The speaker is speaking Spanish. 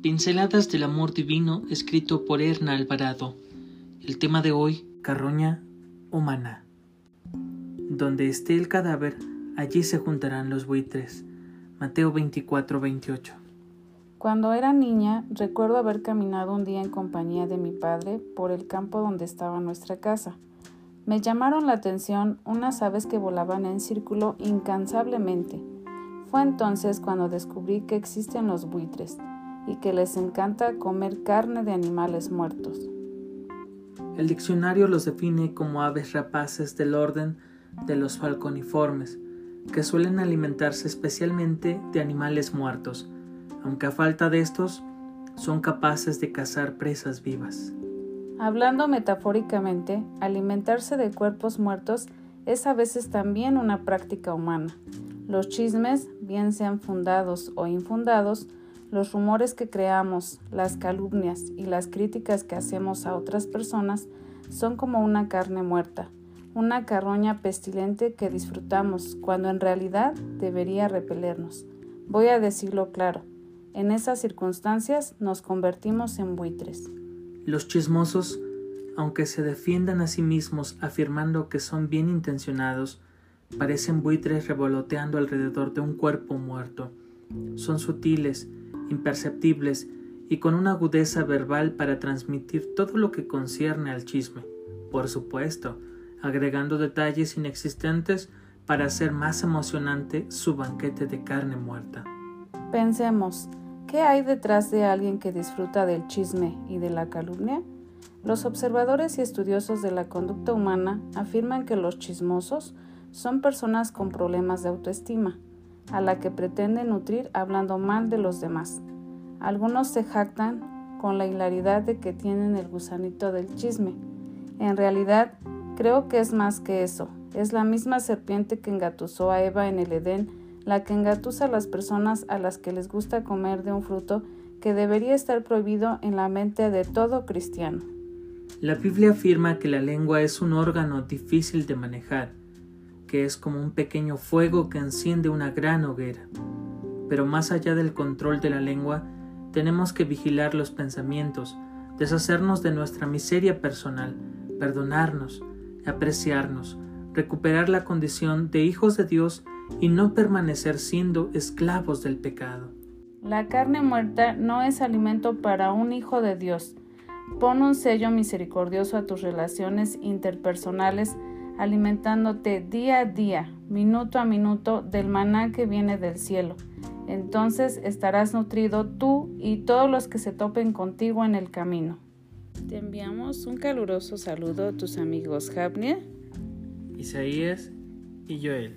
Pinceladas del amor divino escrito por Erna Alvarado. El tema de hoy, carroña humana. Donde esté el cadáver, allí se juntarán los buitres. Mateo 24, 28. Cuando era niña, recuerdo haber caminado un día en compañía de mi padre por el campo donde estaba nuestra casa. Me llamaron la atención unas aves que volaban en círculo incansablemente. Fue entonces cuando descubrí que existen los buitres y que les encanta comer carne de animales muertos. El diccionario los define como aves rapaces del orden de los falconiformes, que suelen alimentarse especialmente de animales muertos, aunque a falta de estos, son capaces de cazar presas vivas. Hablando metafóricamente, alimentarse de cuerpos muertos es a veces también una práctica humana. Los chismes, bien sean fundados o infundados, los rumores que creamos, las calumnias y las críticas que hacemos a otras personas son como una carne muerta, una carroña pestilente que disfrutamos cuando en realidad debería repelernos. Voy a decirlo claro, en esas circunstancias nos convertimos en buitres. Los chismosos, aunque se defiendan a sí mismos afirmando que son bien intencionados, parecen buitres revoloteando alrededor de un cuerpo muerto. Son sutiles, imperceptibles y con una agudeza verbal para transmitir todo lo que concierne al chisme, por supuesto, agregando detalles inexistentes para hacer más emocionante su banquete de carne muerta. Pensemos, ¿qué hay detrás de alguien que disfruta del chisme y de la calumnia? Los observadores y estudiosos de la conducta humana afirman que los chismosos son personas con problemas de autoestima, a la que pretenden nutrir hablando mal de los demás. Algunos se jactan con la hilaridad de que tienen el gusanito del chisme. En realidad, creo que es más que eso. Es la misma serpiente que engatusó a Eva en el Edén, la que engatusa a las personas a las que les gusta comer de un fruto que debería estar prohibido en la mente de todo cristiano. La Biblia afirma que la lengua es un órgano difícil de manejar, que es como un pequeño fuego que enciende una gran hoguera. Pero más allá del control de la lengua, tenemos que vigilar los pensamientos, deshacernos de nuestra miseria personal, perdonarnos, apreciarnos, recuperar la condición de hijos de Dios y no permanecer siendo esclavos del pecado. La carne muerta no es alimento para un hijo de Dios. Pon un sello misericordioso a tus relaciones interpersonales, alimentándote día a día, minuto a minuto, del maná que viene del cielo entonces estarás nutrido tú y todos los que se topen contigo en el camino. Te enviamos un caluroso saludo a tus amigos Javnia, Isaías y Joel.